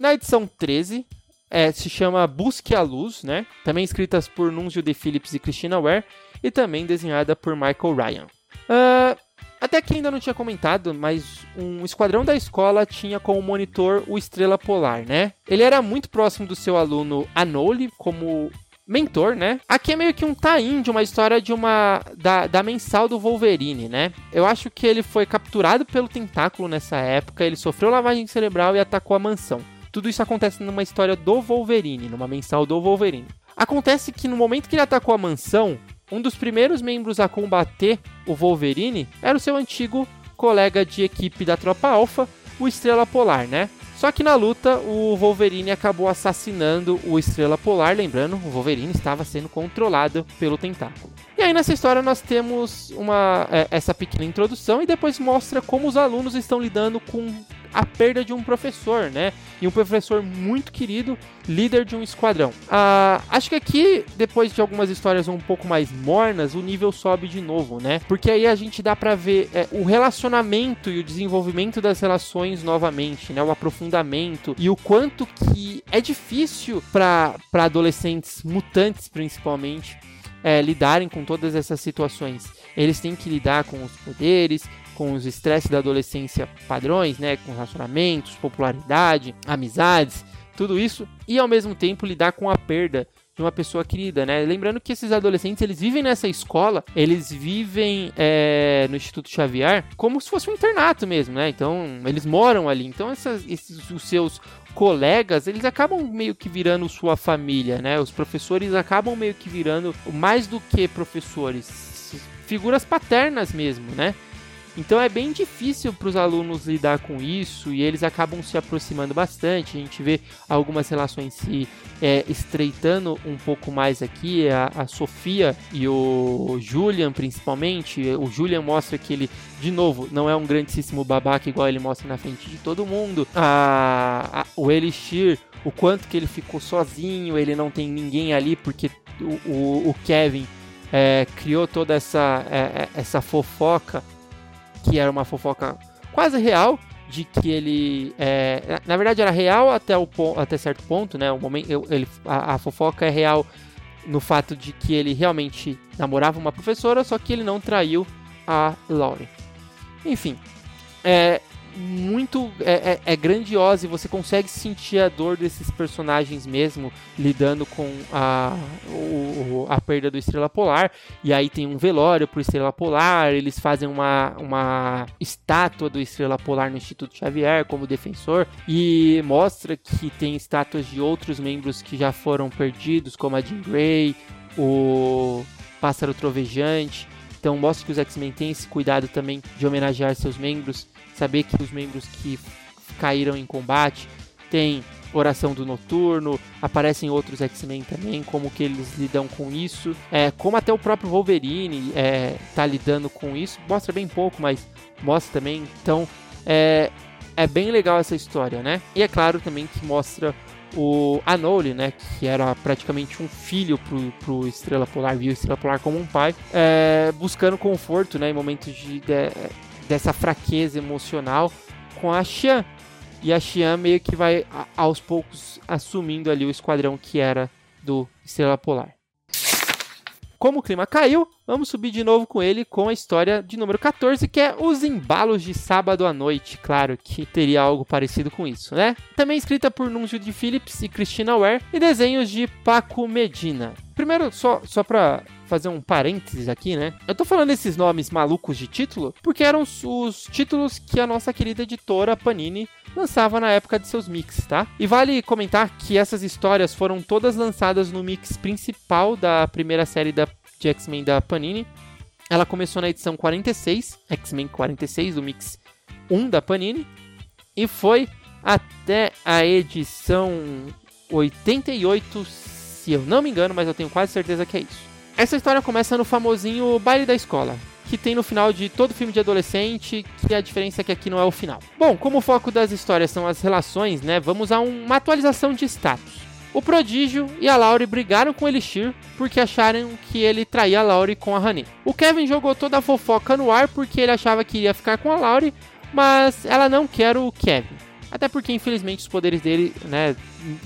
Na edição 13, é, se chama Busque a Luz, né? Também escritas por Nunzio de Phillips e Christina Ware, e também desenhada por Michael Ryan. Uh, até que ainda não tinha comentado, mas um esquadrão da escola tinha como monitor o Estrela Polar, né? Ele era muito próximo do seu aluno Anole como mentor, né? Aqui é meio que um tain de uma história de uma da, da mensal do Wolverine, né? Eu acho que ele foi capturado pelo tentáculo nessa época, ele sofreu lavagem cerebral e atacou a mansão. Tudo isso acontece numa história do Wolverine, numa mensal do Wolverine. Acontece que no momento que ele atacou a mansão, um dos primeiros membros a combater o Wolverine era o seu antigo colega de equipe da Tropa Alpha, o Estrela Polar, né? Só que na luta, o Wolverine acabou assassinando o Estrela Polar. Lembrando, o Wolverine estava sendo controlado pelo tentáculo. E aí nessa história nós temos uma, é, essa pequena introdução e depois mostra como os alunos estão lidando com a perda de um professor, né? E um professor muito querido, líder de um esquadrão. Ah, acho que aqui, depois de algumas histórias um pouco mais mornas, o nível sobe de novo, né? Porque aí a gente dá para ver é, o relacionamento e o desenvolvimento das relações novamente, né? O aprofundamento e o quanto que é difícil para adolescentes mutantes, principalmente, é, lidarem com todas essas situações. Eles têm que lidar com os poderes, com os estresses da adolescência padrões, né, com relacionamentos, popularidade, amizades, tudo isso, e ao mesmo tempo lidar com a perda de uma pessoa querida, né? Lembrando que esses adolescentes eles vivem nessa escola, eles vivem é, no Instituto Xavier como se fosse um internato mesmo, né? Então eles moram ali. Então essas, esses os seus colegas eles acabam meio que virando sua família, né? Os professores acabam meio que virando mais do que professores, figuras paternas mesmo, né? Então é bem difícil para os alunos lidar com isso e eles acabam se aproximando bastante. A gente vê algumas relações se é, estreitando um pouco mais aqui. A, a, Sofia e o Julian, principalmente. O Julian mostra que ele, de novo, não é um grandíssimo babaca igual ele mostra na frente de todo mundo. A, a, o Elixir, o quanto que ele ficou sozinho, ele não tem ninguém ali porque o, o, o Kevin é, criou toda essa, é, é essa fofoca que era uma fofoca quase real, de que ele é, na verdade era real até o até certo ponto, né? O momento ele a, a, fofoca é real no fato de que ele realmente namorava uma professora, só que ele não traiu a Lauren. Enfim, é, muito é, é, é, grandiosa e você consegue sentir a dor desses personagens mesmo lidando com a, o, a perda do Estrela Polar. E aí tem um velório pro Estrela Polar, eles fazem uma, uma estátua do Estrela Polar no Instituto Xavier como defensor e mostra que tem estátuas de outros membros que já foram perdidos, como a Jean Grey, o Pássaro Trovejante. Então mostra que os X-Men têm esse cuidado também de homenagear seus membros saber que os membros que caíram em combate têm oração do noturno, aparecem outros X-Men também, como que eles lidam com isso, é, como até o próprio Wolverine é, tá lidando com isso, mostra bem pouco, mas mostra também, então é, é bem legal essa história, né? E é claro também que mostra o Anole, né, que era praticamente um filho pro, pro Estrela Polar, viu Estrela Polar como um pai, é, buscando conforto, né, em momentos de, de dessa fraqueza emocional com a Xian. E a Xian meio que vai aos poucos assumindo ali o esquadrão que era do Estrela Polar. Como o clima caiu, vamos subir de novo com ele com a história de número 14, que é Os Embalos de Sábado à Noite. Claro que teria algo parecido com isso, né? Também escrita por Nunzio de Phillips e Christina Ware e desenhos de Paco Medina. Primeiro, só, só pra fazer um parênteses aqui, né? Eu tô falando esses nomes malucos de título porque eram os títulos que a nossa querida editora Panini lançava na época de seus mix, tá? E vale comentar que essas histórias foram todas lançadas no mix principal da primeira série da de X-Men da Panini. Ela começou na edição 46, X-Men 46, do Mix 1 da Panini, e foi até a edição 88, se eu não me engano, mas eu tenho quase certeza que é isso. Essa história começa no famosinho baile da escola, que tem no final de todo filme de adolescente, que a diferença é que aqui não é o final. Bom, como o foco das histórias são as relações, né, vamos a uma atualização de status. O Prodígio e a Laurie brigaram com Elixir porque acharam que ele traía a Laurie com a Hané. O Kevin jogou toda a fofoca no ar porque ele achava que iria ficar com a Laurie, mas ela não quer o Kevin. Até porque, infelizmente, os poderes dele né,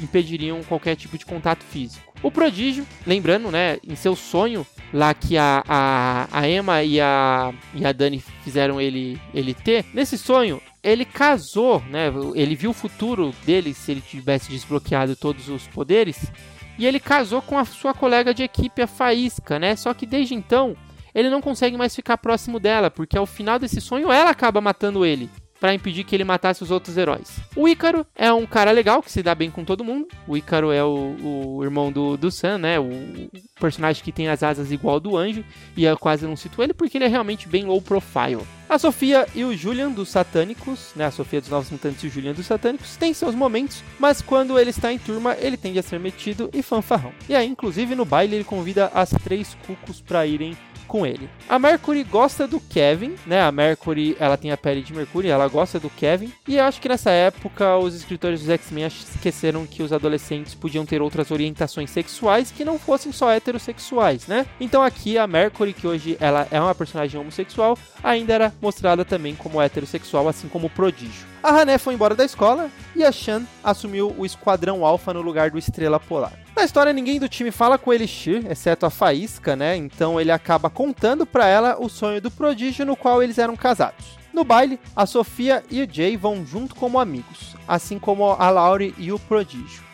impediriam qualquer tipo de contato físico. O Prodígio, lembrando, né, em seu sonho, lá que a, a, a Emma e a, e a Dani fizeram ele, ele ter, nesse sonho, ele casou, né? Ele viu o futuro dele se ele tivesse desbloqueado todos os poderes. E ele casou com a sua colega de equipe, a Faísca, né? Só que desde então ele não consegue mais ficar próximo dela, porque ao final desse sonho ela acaba matando ele para impedir que ele matasse os outros heróis. O Ícaro é um cara legal que se dá bem com todo mundo. O Ícaro é o, o irmão do, do Sam, né? O personagem que tem as asas igual do anjo. E eu quase não cito ele porque ele é realmente bem low profile. A Sofia e o Julian dos Satânicos, né? A Sofia dos Novos Mutantes e o Julian dos Satânicos têm seus momentos, mas quando ele está em turma, ele tende a ser metido e fanfarrão. E aí, inclusive, no baile ele convida as três cucos para irem com ele. A Mercury gosta do Kevin, né? A Mercury, ela tem a pele de Mercúrio, ela gosta do Kevin. E eu acho que nessa época os escritores dos X-Men esqueceram que os adolescentes podiam ter outras orientações sexuais que não fossem só heterossexuais, né? Então aqui a Mercury, que hoje ela é uma personagem homossexual, ainda era mostrada também como heterossexual, assim como Prodígio. A Hané foi embora da escola e a Shan assumiu o Esquadrão Alpha no lugar do Estrela Polar. Na história, ninguém do time fala com Elixir, exceto a Faísca, né? Então ele acaba contando para ela o sonho do prodígio no qual eles eram casados. No baile, a Sofia e o Jay vão junto como amigos, assim como a Laurie e o prodígio.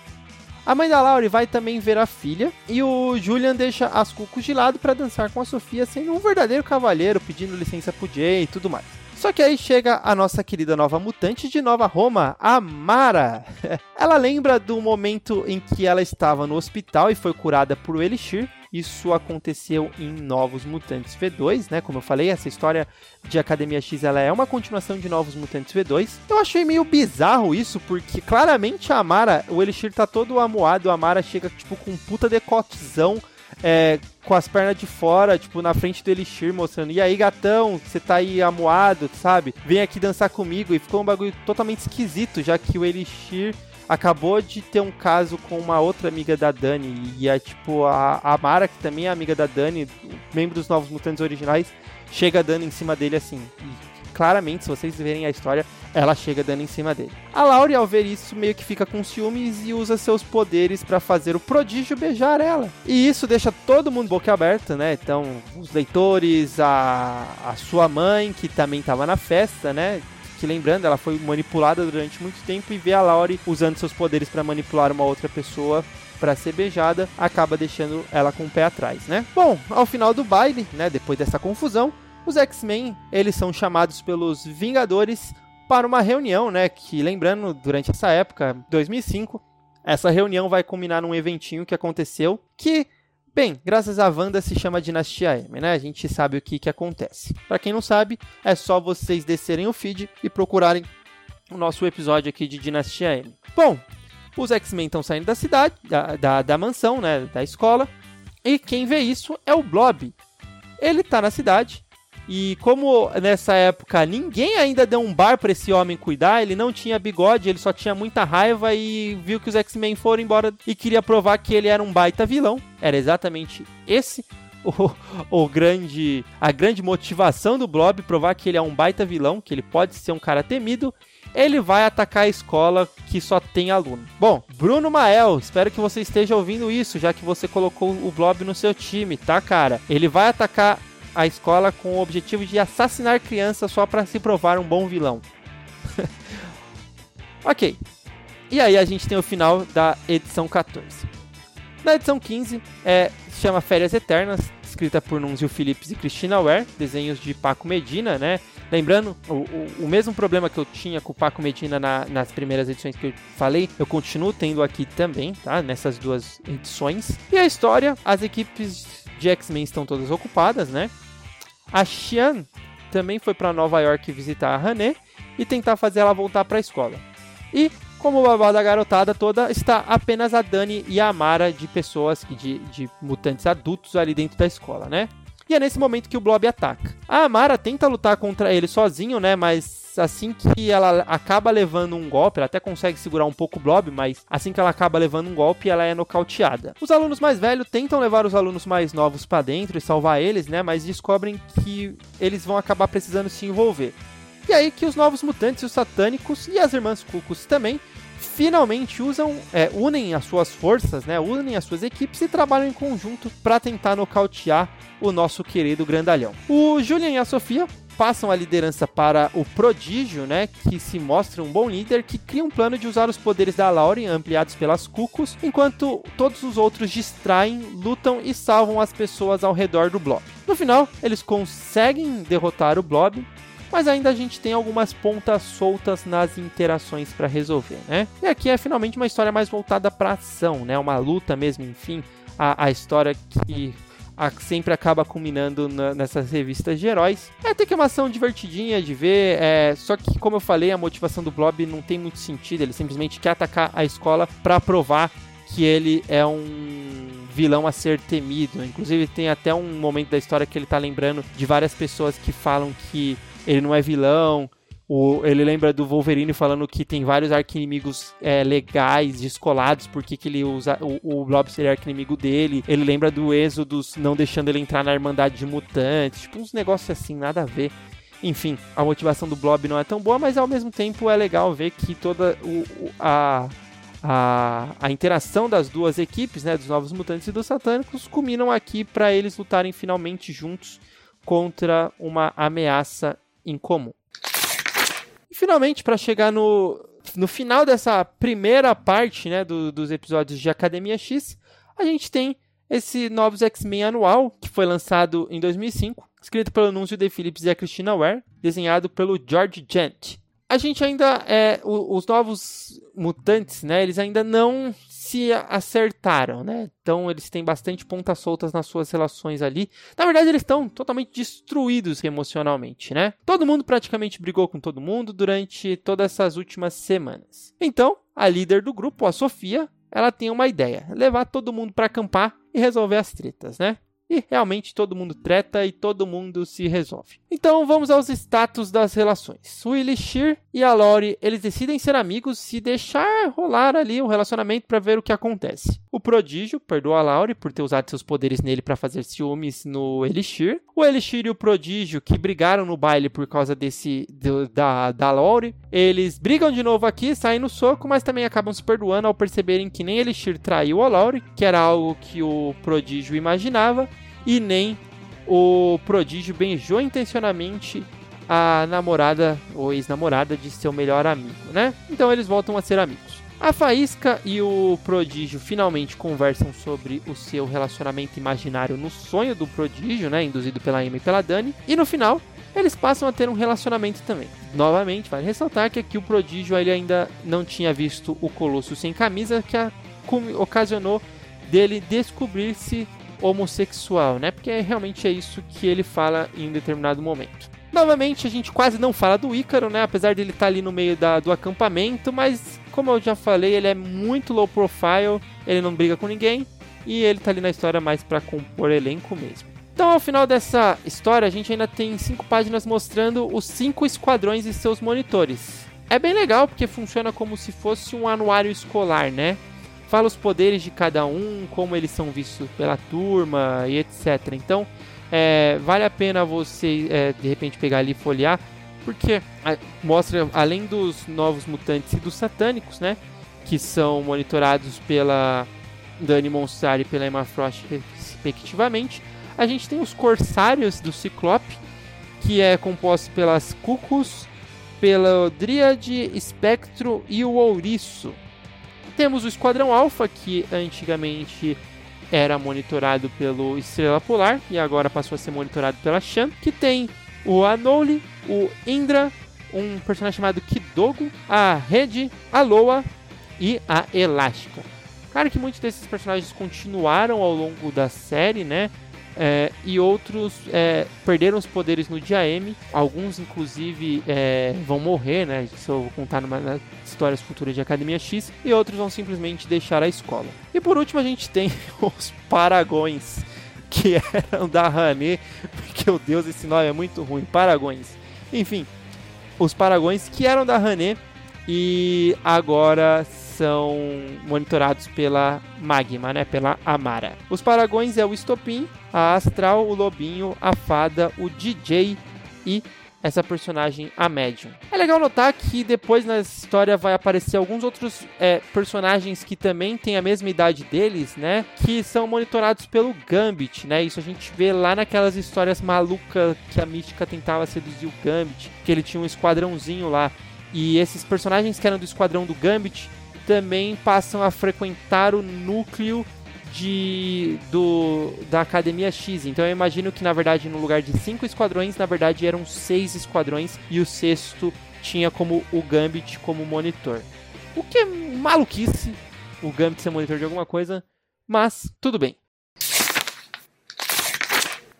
A mãe da Laurie vai também ver a filha e o Julian deixa as cucos de lado para dançar com a Sofia, sendo um verdadeiro cavalheiro, pedindo licença pro Jay e tudo mais. Só que aí chega a nossa querida nova mutante de Nova Roma, a Mara. ela lembra do momento em que ela estava no hospital e foi curada por Elixir. Isso aconteceu em Novos Mutantes V2, né? Como eu falei, essa história de Academia X ela é uma continuação de Novos Mutantes V2. Eu achei meio bizarro isso, porque claramente a Mara, o Elixir tá todo amuado, a Mara chega tipo com um puta decotezão é, com as pernas de fora, tipo, na frente do Elixir, mostrando, e aí, gatão, você tá aí amuado, sabe? Vem aqui dançar comigo. E ficou um bagulho totalmente esquisito, já que o Elixir acabou de ter um caso com uma outra amiga da Dani. E é tipo, a, a Mara, que também é amiga da Dani, membro dos Novos Mutantes originais, chega dando em cima dele assim. E claramente, se vocês verem a história, ela chega dando em cima dele. A Laurie, ao ver isso, meio que fica com ciúmes e usa seus poderes para fazer o prodígio beijar ela. E isso deixa todo mundo boca aberta, né? Então, os leitores, a, a sua mãe, que também estava na festa, né? Que lembrando, ela foi manipulada durante muito tempo e vê a Laurie usando seus poderes para manipular uma outra pessoa para ser beijada, acaba deixando ela com o pé atrás, né? Bom, ao final do baile, né, depois dessa confusão, os X-Men, eles são chamados pelos Vingadores para uma reunião, né, que lembrando, durante essa época, 2005, essa reunião vai culminar num eventinho que aconteceu, que, bem, graças a Wanda se chama Dinastia M, né? A gente sabe o que que acontece. Para quem não sabe, é só vocês descerem o feed e procurarem o nosso episódio aqui de Dinastia M. Bom, os X-Men estão saindo da cidade, da, da, da mansão, né, da escola, e quem vê isso é o Blob. Ele tá na cidade e como nessa época ninguém ainda deu um bar para esse homem cuidar, ele não tinha bigode, ele só tinha muita raiva e viu que os X-Men foram embora e queria provar que ele era um baita vilão. Era exatamente esse o, o, grande a grande motivação do Blob provar que ele é um baita vilão, que ele pode ser um cara temido. Ele vai atacar a escola que só tem aluno. Bom, Bruno Mael, espero que você esteja ouvindo isso, já que você colocou o Blob no seu time, tá, cara? Ele vai atacar a escola com o objetivo de assassinar crianças só para se provar um bom vilão. ok. E aí a gente tem o final da edição 14. Na edição 15, é, se chama Férias Eternas, escrita por Nunzio Phillips e Christina Ware, desenhos de Paco Medina, né? Lembrando, o, o, o mesmo problema que eu tinha com o Paco Medina na, nas primeiras edições que eu falei, eu continuo tendo aqui também, tá? Nessas duas edições. E a história, as equipes de X-Men estão todas ocupadas, né? A Xian também foi para Nova York visitar a Hané e tentar fazer ela voltar para a escola. E como o babá da garotada toda, está apenas a Dani e a Amara de pessoas, de, de mutantes adultos ali dentro da escola, né? E é nesse momento que o Blob ataca. A Amara tenta lutar contra ele sozinho, né? Mas assim que ela acaba levando um golpe, ela até consegue segurar um pouco o Blob, mas assim que ela acaba levando um golpe, ela é nocauteada. Os alunos mais velhos tentam levar os alunos mais novos para dentro e salvar eles, né? Mas descobrem que eles vão acabar precisando se envolver. E aí que os novos mutantes, os satânicos e as irmãs Cucos também finalmente usam, é, unem as suas forças, né, unem as suas equipes e trabalham em conjunto para tentar nocautear o nosso querido grandalhão. O Julian e a Sofia passam a liderança para o Prodígio, né, que se mostra um bom líder que cria um plano de usar os poderes da Lauren ampliados pelas Cucos, enquanto todos os outros distraem, lutam e salvam as pessoas ao redor do Blob. No final, eles conseguem derrotar o Blob, mas ainda a gente tem algumas pontas soltas nas interações para resolver, né? E aqui é finalmente uma história mais voltada para ação, né? Uma luta mesmo, enfim, a, a história que a, sempre acaba culminando na, nessas revistas de heróis. É até que é uma ação divertidinha de ver, é, só que, como eu falei, a motivação do Blob não tem muito sentido, ele simplesmente quer atacar a escola para provar que ele é um vilão a ser temido. Inclusive, tem até um momento da história que ele tá lembrando de várias pessoas que falam que ele não é vilão. O, ele lembra do Wolverine falando que tem vários arquinimigos é, legais, descolados, porque que ele usa o, o Blob seria arquinimigo dele. Ele lembra do Êxodos não deixando ele entrar na Irmandade de Mutantes. Tipo, uns negócios assim, nada a ver. Enfim, a motivação do Blob não é tão boa, mas ao mesmo tempo é legal ver que toda o, a, a, a interação das duas equipes, né, dos Novos Mutantes e dos Satânicos, culminam aqui para eles lutarem finalmente juntos contra uma ameaça em comum. E finalmente, para chegar no, no final dessa primeira parte né, do, dos episódios de Academia X, a gente tem esse Novos X-Men anual, que foi lançado em 2005, escrito pelo Nunzio De Phillips e a Christina Ware, desenhado pelo George Gent. A gente ainda é os novos mutantes, né? Eles ainda não se acertaram, né? Então eles têm bastante pontas soltas nas suas relações ali. Na verdade, eles estão totalmente destruídos emocionalmente, né? Todo mundo praticamente brigou com todo mundo durante todas essas últimas semanas. Então, a líder do grupo, a Sofia, ela tem uma ideia: levar todo mundo para acampar e resolver as tretas, né? e realmente todo mundo treta e todo mundo se resolve. Então vamos aos status das relações. O Elixir e a Lori, eles decidem ser amigos e deixar rolar ali o relacionamento para ver o que acontece. O Prodígio perdoa a Lori por ter usado seus poderes nele para fazer ciúmes no Elixir. O Elixir e o Prodígio, que brigaram no baile por causa desse do, da, da Lori, eles brigam de novo aqui, saem no soco, mas também acabam se perdoando ao perceberem que nem Elixir traiu a Lori, que era algo que o Prodígio imaginava, e nem o prodígio beijou intencionalmente a namorada ou ex-namorada de seu melhor amigo, né? Então eles voltam a ser amigos. A Faísca e o Prodígio finalmente conversam sobre o seu relacionamento imaginário no sonho do Prodígio, né? Induzido pela Amy e pela Dani. E no final, eles passam a ter um relacionamento também. Novamente, vale ressaltar que aqui o Prodígio ele ainda não tinha visto o Colosso sem camisa, que a, ocasionou dele descobrir-se homossexual, né? Porque realmente é isso que ele fala em um determinado momento. Novamente, a gente quase não fala do Ícaro, né? Apesar dele estar tá ali no meio da, do acampamento, mas como eu já falei, ele é muito low profile, ele não briga com ninguém e ele tá ali na história mais para compor elenco mesmo. Então, ao final dessa história, a gente ainda tem cinco páginas mostrando os cinco esquadrões e seus monitores. É bem legal porque funciona como se fosse um anuário escolar, né? fala os poderes de cada um, como eles são vistos pela turma e etc. Então, é, vale a pena você é, de repente pegar ali e folhear, porque mostra além dos novos mutantes e dos satânicos, né, que são monitorados pela Dani Monstar e pela Emma Frost respectivamente, a gente tem os corsários do Ciclope, que é composto pelas Cucus, pela Dríade, Espectro e o Ouriço. Temos o Esquadrão Alpha, que antigamente era monitorado pelo Estrela Polar e agora passou a ser monitorado pela Shan, que tem o Anole, o Indra, um personagem chamado Kidogo, a Rede, a Loa e a Elástica. Claro que muitos desses personagens continuaram ao longo da série, né? É, e outros é, perderam os poderes no dia M. Alguns, inclusive, é, vão morrer, né? Isso eu vou contar numa na Histórias Futuras de Academia X. E outros vão simplesmente deixar a escola. E por último, a gente tem os Paragões, que eram da Hané. Meu Deus, esse nome é muito ruim. Paragões. Enfim, os Paragões que eram da Hané e agora são monitorados pela Magma, né? Pela Amara. Os Paragões é o Estopim, a Astral, o Lobinho, a Fada, o DJ e essa personagem, a Medium. É legal notar que depois na história vai aparecer alguns outros é, personagens que também têm a mesma idade deles, né? Que são monitorados pelo Gambit, né? Isso a gente vê lá naquelas histórias malucas que a Mística tentava seduzir o Gambit, que ele tinha um esquadrãozinho lá. E esses personagens que eram do esquadrão do Gambit também passam a frequentar o núcleo de do da Academia X. Então eu imagino que na verdade no lugar de cinco esquadrões, na verdade eram seis esquadrões e o sexto tinha como o Gambit como monitor. O que é maluquice o Gambit ser monitor de alguma coisa, mas tudo bem.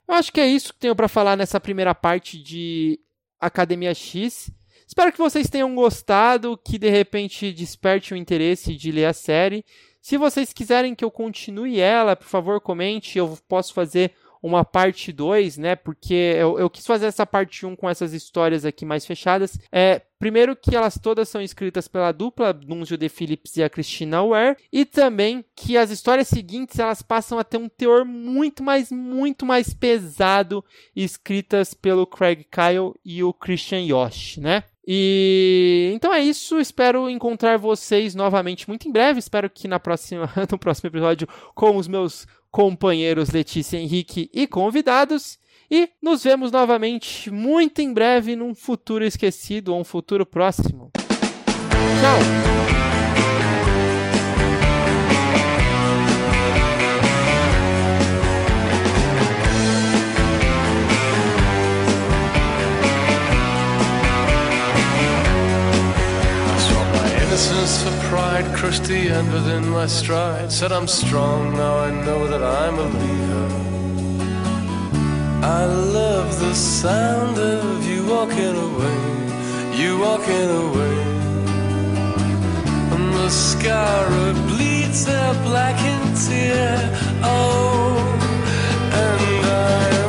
Eu acho que é isso que tenho para falar nessa primeira parte de Academia X. Espero que vocês tenham gostado, que de repente desperte o interesse de ler a série. Se vocês quiserem que eu continue ela, por favor, comente. Eu posso fazer uma parte 2, né? Porque eu, eu, quis fazer essa parte 1 um com essas histórias aqui mais fechadas. É, primeiro que elas todas são escritas pela dupla Nunzio De Phillips e a Christina Ware, e também que as histórias seguintes elas passam a ter um teor muito mais, muito mais pesado, escritas pelo Craig Kyle e o Christian Yosh, né? E então é isso. Espero encontrar vocês novamente muito em breve. Espero que na próxima, no próximo episódio com os meus companheiros Letícia Henrique e convidados. E nos vemos novamente muito em breve num futuro esquecido ou um futuro próximo. Tchau! The end within my stride. Said I'm strong, now I know that I'm a leader. I love the sound of you walking away, you walking away. And the scar bleeds a blackened tear. Oh, and I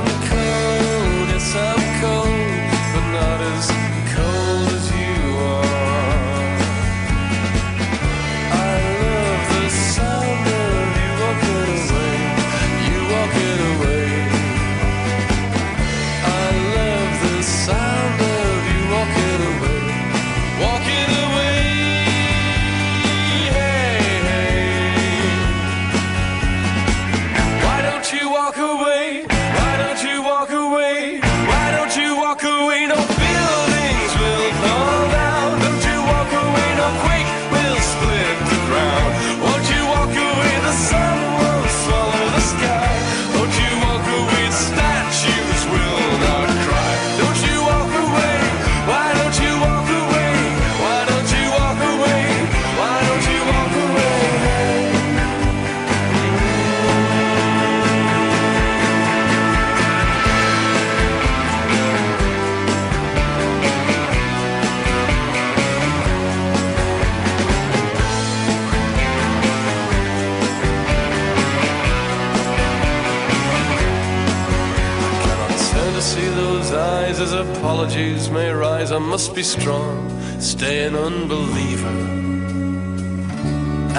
as apologies may rise. I must be strong, stay an unbeliever,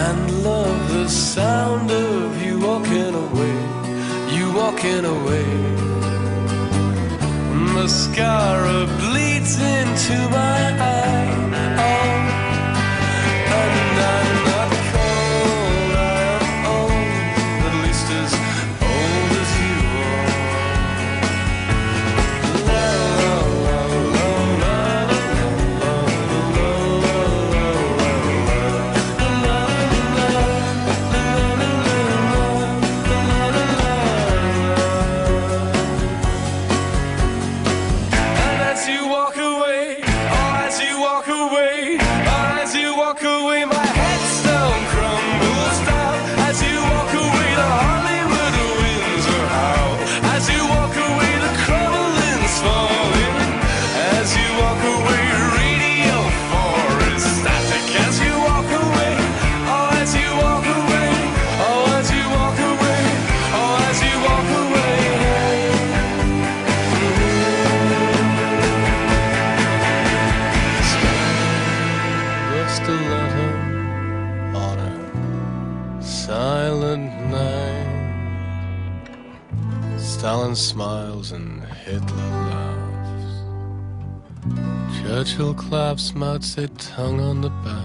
and love the sound of you walking away, you walking away. Mascara bleeds into my eye. Oh, oh and I'm Churchill claps Mao Zedong on the back.